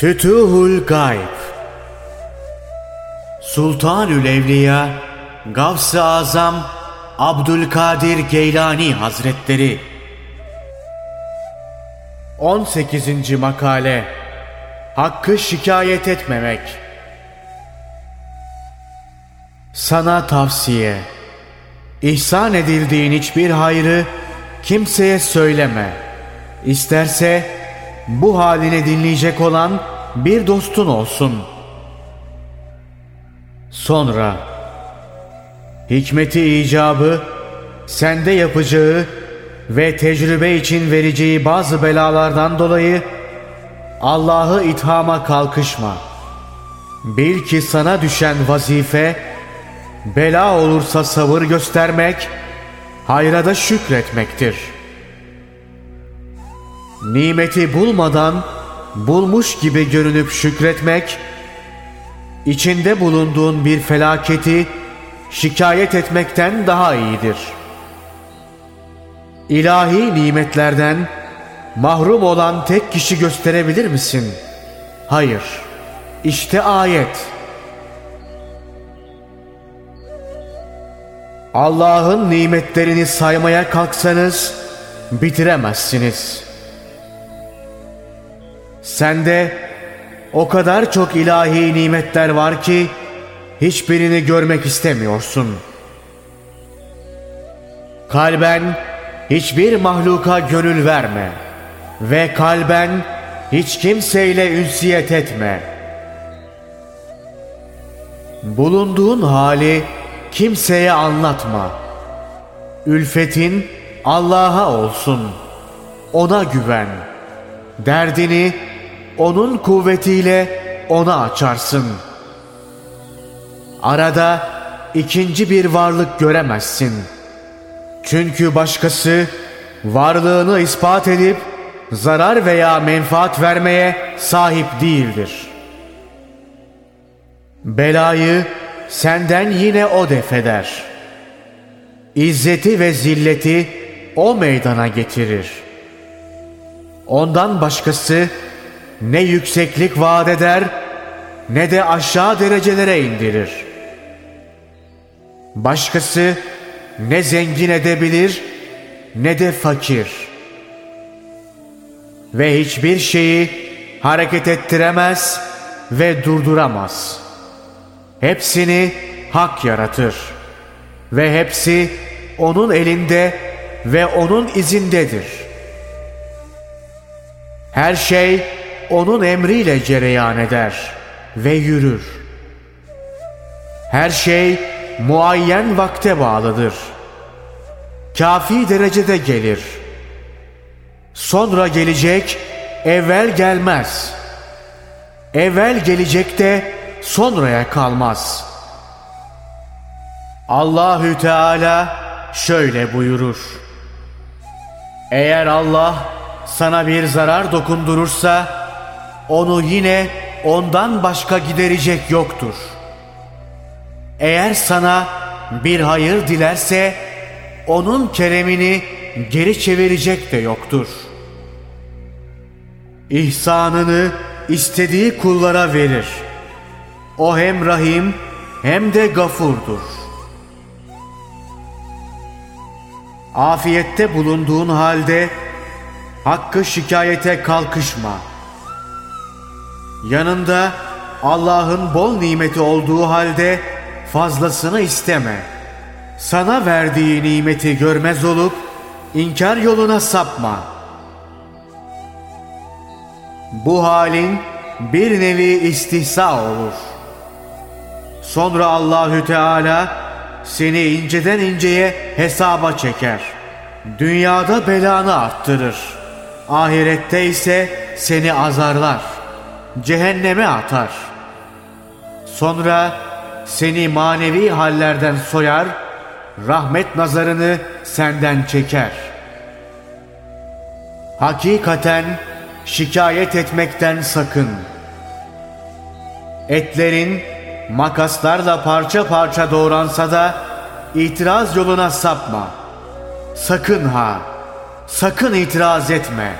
Fütuhul Gayb Sultanül Evliya Gavs-ı Azam Abdülkadir Geylani Hazretleri 18. Makale Hakkı şikayet etmemek Sana tavsiye İhsan edildiğin hiçbir hayrı kimseye söyleme. İsterse bu halini dinleyecek olan bir dostun olsun. Sonra hikmeti icabı sende yapacağı ve tecrübe için vereceği bazı belalardan dolayı Allah'ı ithama kalkışma. Bil ki sana düşen vazife bela olursa sabır göstermek, hayra da şükretmektir. Nimeti bulmadan bulmuş gibi görünüp şükretmek, içinde bulunduğun bir felaketi şikayet etmekten daha iyidir. İlahi nimetlerden mahrum olan tek kişi gösterebilir misin? Hayır. İşte ayet. Allah'ın nimetlerini saymaya kalksanız bitiremezsiniz. Sende o kadar çok ilahi nimetler var ki hiçbirini görmek istemiyorsun. Kalben hiçbir mahluka gönül verme ve kalben hiç kimseyle ünsiyet etme. Bulunduğun hali kimseye anlatma. Ülfetin Allah'a olsun. Ona güven. Derdini onun kuvvetiyle ona açarsın. Arada ikinci bir varlık göremezsin. Çünkü başkası varlığını ispat edip zarar veya menfaat vermeye sahip değildir. Belayı senden yine o defeder. İzzeti ve zilleti o meydana getirir. Ondan başkası ne yükseklik vaat eder ne de aşağı derecelere indirir. Başkası ne zengin edebilir ne de fakir. Ve hiçbir şeyi hareket ettiremez ve durduramaz.'' Hepsini hak yaratır. Ve hepsi onun elinde ve onun izindedir. Her şey onun emriyle cereyan eder ve yürür. Her şey muayyen vakte bağlıdır. Kafi derecede gelir. Sonra gelecek, evvel gelmez. Evvel gelecek de sonraya kalmaz. Allahü Teala şöyle buyurur. Eğer Allah sana bir zarar dokundurursa onu yine ondan başka giderecek yoktur. Eğer sana bir hayır dilerse onun keremini geri çevirecek de yoktur. İhsanını istediği kullara verir.'' O hem rahim hem de gafurdur. Afiyette bulunduğun halde hakkı şikayete kalkışma. Yanında Allah'ın bol nimeti olduğu halde fazlasını isteme. Sana verdiği nimeti görmez olup inkar yoluna sapma. Bu halin bir nevi istihsa olur.'' Sonra Allahü Teala seni inceden inceye hesaba çeker. Dünyada belanı arttırır. Ahirette ise seni azarlar. Cehenneme atar. Sonra seni manevi hallerden soyar, rahmet nazarını senden çeker. Hakikaten şikayet etmekten sakın. Etlerin makaslarla parça parça doğransa da itiraz yoluna sapma. Sakın ha, sakın itiraz etme.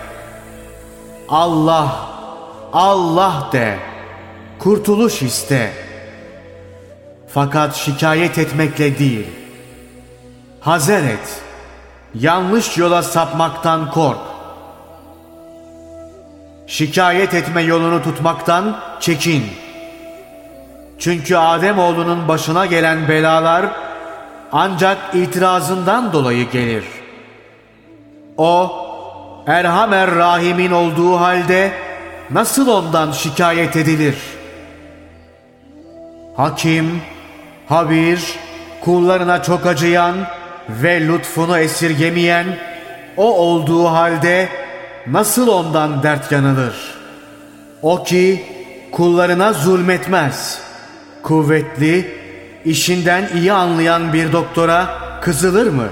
Allah Allah de. Kurtuluş iste. Fakat şikayet etmekle değil. Hazer et. Yanlış yola sapmaktan kork. Şikayet etme yolunu tutmaktan çekin. Çünkü Adem oğlunun başına gelen belalar ancak itirazından dolayı gelir. O Erhamer Rahim'in olduğu halde nasıl ondan şikayet edilir? Hakim, habir, kullarına çok acıyan ve lütfunu esirgemeyen o olduğu halde nasıl ondan dert yanılır? O ki kullarına zulmetmez. Kuvvetli, işinden iyi anlayan bir doktora kızılır mı?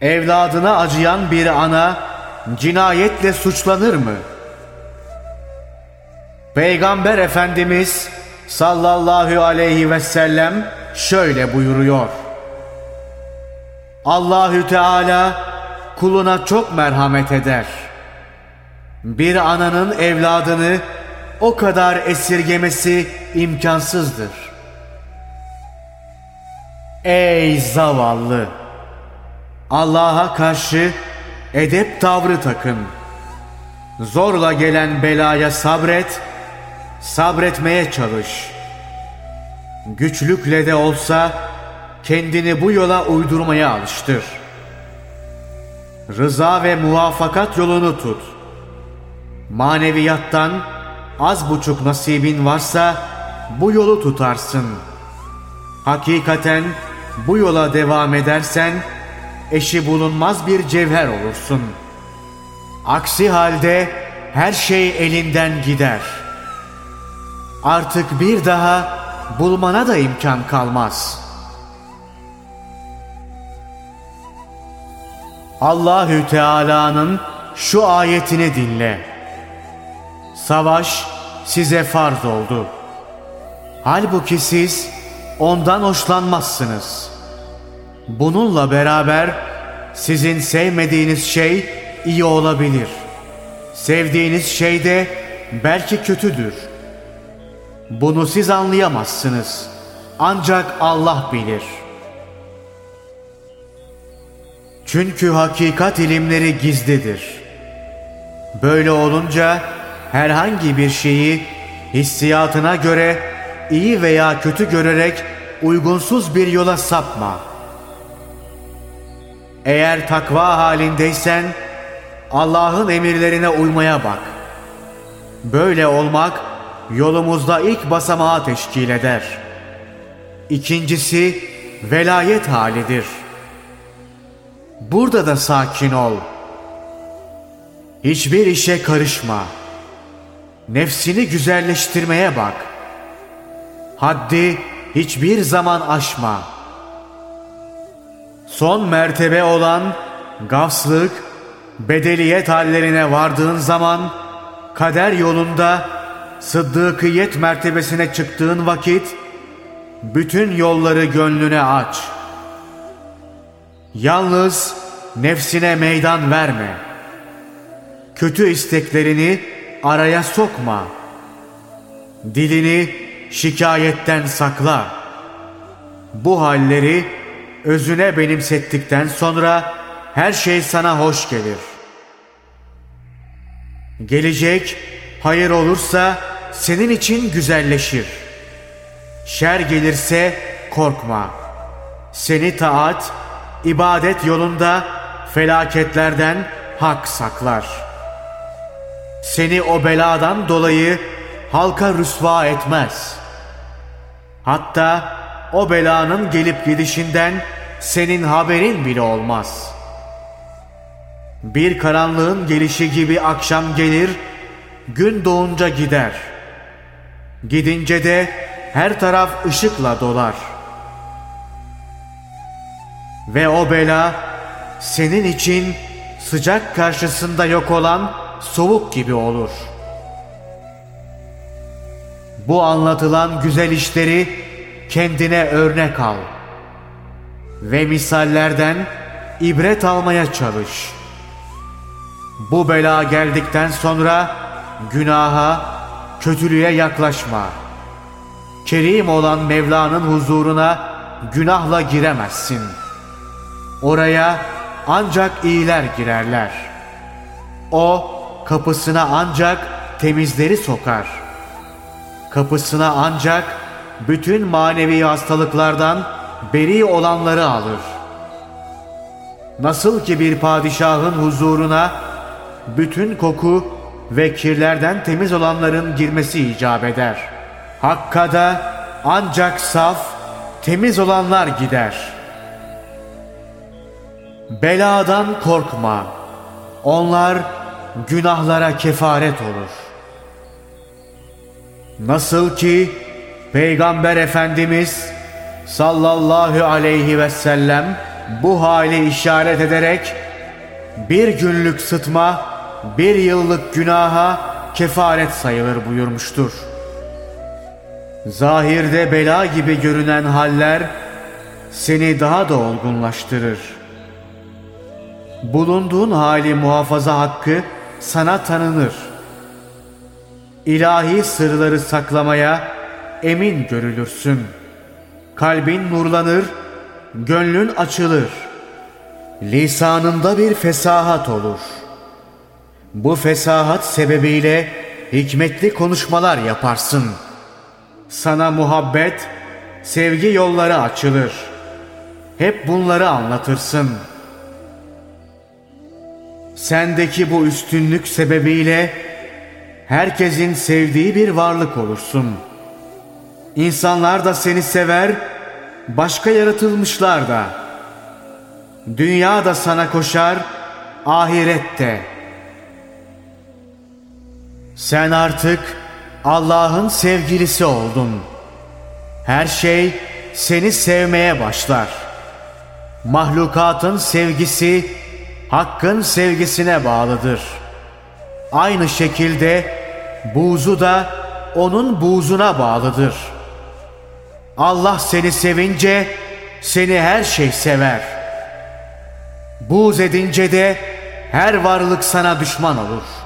Evladına acıyan bir ana cinayetle suçlanır mı? Peygamber Efendimiz sallallahu aleyhi ve sellem şöyle buyuruyor. Allahü Teala kuluna çok merhamet eder. Bir ananın evladını o kadar esirgemesi imkansızdır. Ey zavallı! Allah'a karşı edep tavrı takın. Zorla gelen belaya sabret, sabretmeye çalış. Güçlükle de olsa kendini bu yola uydurmaya alıştır. Rıza ve muvafakat yolunu tut. Maneviyattan az buçuk nasibin varsa bu yolu tutarsın. Hakikaten bu yola devam edersen eşi bulunmaz bir cevher olursun. Aksi halde her şey elinden gider. Artık bir daha bulmana da imkan kalmaz. Allahü Teala'nın şu ayetini dinle. Savaş size farz oldu. Halbuki siz ondan hoşlanmazsınız. Bununla beraber sizin sevmediğiniz şey iyi olabilir. Sevdiğiniz şey de belki kötüdür. Bunu siz anlayamazsınız. Ancak Allah bilir. Çünkü hakikat ilimleri gizlidir. Böyle olunca herhangi bir şeyi hissiyatına göre iyi veya kötü görerek uygunsuz bir yola sapma. Eğer takva halindeysen Allah'ın emirlerine uymaya bak. Böyle olmak yolumuzda ilk basamağı teşkil eder. İkincisi velayet halidir. Burada da sakin ol. Hiçbir işe karışma. Nefsini güzelleştirmeye bak. Haddi hiçbir zaman aşma. Son mertebe olan gafslık, bedeliyet hallerine vardığın zaman kader yolunda sıddıkiyet mertebesine çıktığın vakit bütün yolları gönlüne aç. Yalnız nefsine meydan verme. Kötü isteklerini araya sokma. Dilini şikayetten sakla. Bu halleri özüne benimsettikten sonra her şey sana hoş gelir. Gelecek hayır olursa senin için güzelleşir. Şer gelirse korkma. Seni taat, ibadet yolunda felaketlerden hak saklar. Seni o beladan dolayı halka rüsva etmez. Hatta o belanın gelip gidişinden senin haberin bile olmaz. Bir karanlığın gelişi gibi akşam gelir, gün doğunca gider. Gidince de her taraf ışıkla dolar. Ve o bela senin için sıcak karşısında yok olan soğuk gibi olur. Bu anlatılan güzel işleri kendine örnek al. Ve misallerden ibret almaya çalış. Bu bela geldikten sonra günaha, kötülüğe yaklaşma. Kerim olan Mevla'nın huzuruna günahla giremezsin. Oraya ancak iyiler girerler. O kapısına ancak temizleri sokar. Kapısına ancak bütün manevi hastalıklardan beri olanları alır. Nasıl ki bir padişahın huzuruna bütün koku ve kirlerden temiz olanların girmesi icap eder. Hakka da ancak saf, temiz olanlar gider. Beladan korkma. Onlar günahlara kefaret olur. Nasıl ki Peygamber Efendimiz sallallahu aleyhi ve sellem bu hali işaret ederek bir günlük sıtma bir yıllık günaha kefaret sayılır buyurmuştur. Zahirde bela gibi görünen haller seni daha da olgunlaştırır. Bulunduğun hali muhafaza hakkı sana tanınır. İlahi sırları saklamaya emin görülürsün. Kalbin nurlanır, gönlün açılır. Lisanında bir fesahat olur. Bu fesahat sebebiyle hikmetli konuşmalar yaparsın. Sana muhabbet, sevgi yolları açılır. Hep bunları anlatırsın. Sendeki bu üstünlük sebebiyle herkesin sevdiği bir varlık olursun. İnsanlar da seni sever, başka yaratılmışlar da. Dünya da sana koşar, ahirette. Sen artık Allah'ın sevgilisi oldun. Her şey seni sevmeye başlar. Mahlukatın sevgisi Hakk'ın sevgisine bağlıdır. Aynı şekilde buğzu da onun buğzuna bağlıdır. Allah seni sevince seni her şey sever. Buğz edince de her varlık sana düşman olur.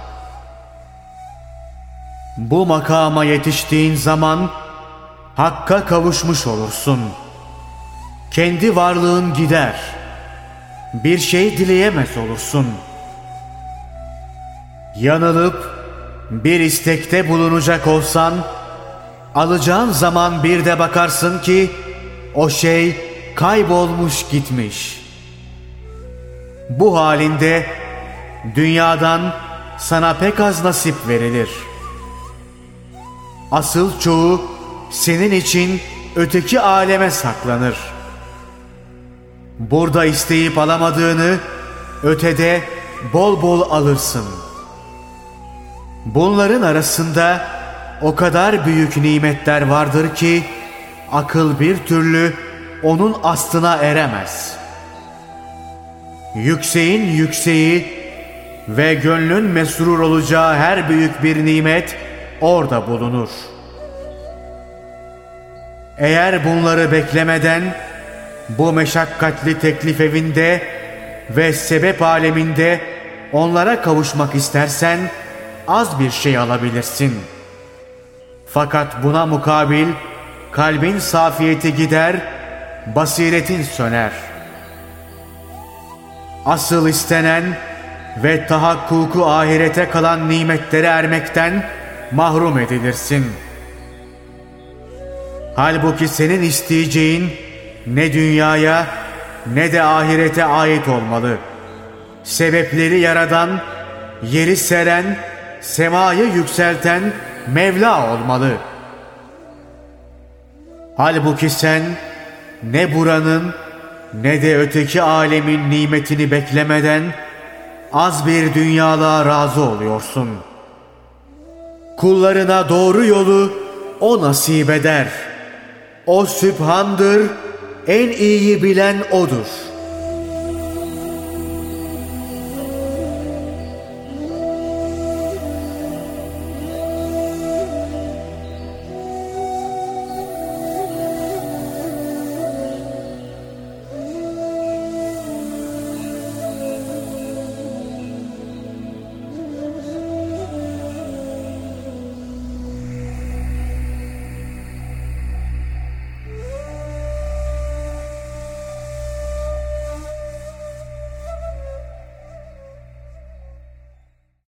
Bu makama yetiştiğin zaman Hakk'a kavuşmuş olursun. Kendi varlığın gider.'' bir şey dileyemez olursun. Yanılıp bir istekte bulunacak olsan, alacağın zaman bir de bakarsın ki o şey kaybolmuş gitmiş. Bu halinde dünyadan sana pek az nasip verilir. Asıl çoğu senin için öteki aleme saklanır.'' Burada isteyip alamadığını ötede bol bol alırsın. Bunların arasında o kadar büyük nimetler vardır ki akıl bir türlü onun aslına eremez. Yükseğin yükseği ve gönlün mesrur olacağı her büyük bir nimet orada bulunur. Eğer bunları beklemeden bu meşakkatli teklif evinde ve sebep aleminde onlara kavuşmak istersen az bir şey alabilirsin. Fakat buna mukabil kalbin safiyeti gider, basiretin söner. Asıl istenen ve tahakkuku ahirete kalan nimetlere ermekten mahrum edilirsin. Halbuki senin isteyeceğin ne dünyaya ne de ahirete ait olmalı. Sebepleri yaradan, yeri seren, semayı yükselten Mevla olmalı. Halbuki sen ne buranın ne de öteki alemin nimetini beklemeden az bir dünyalığa razı oluyorsun. Kullarına doğru yolu o nasip eder. O sübhandır, en iyi bilen O'dur.''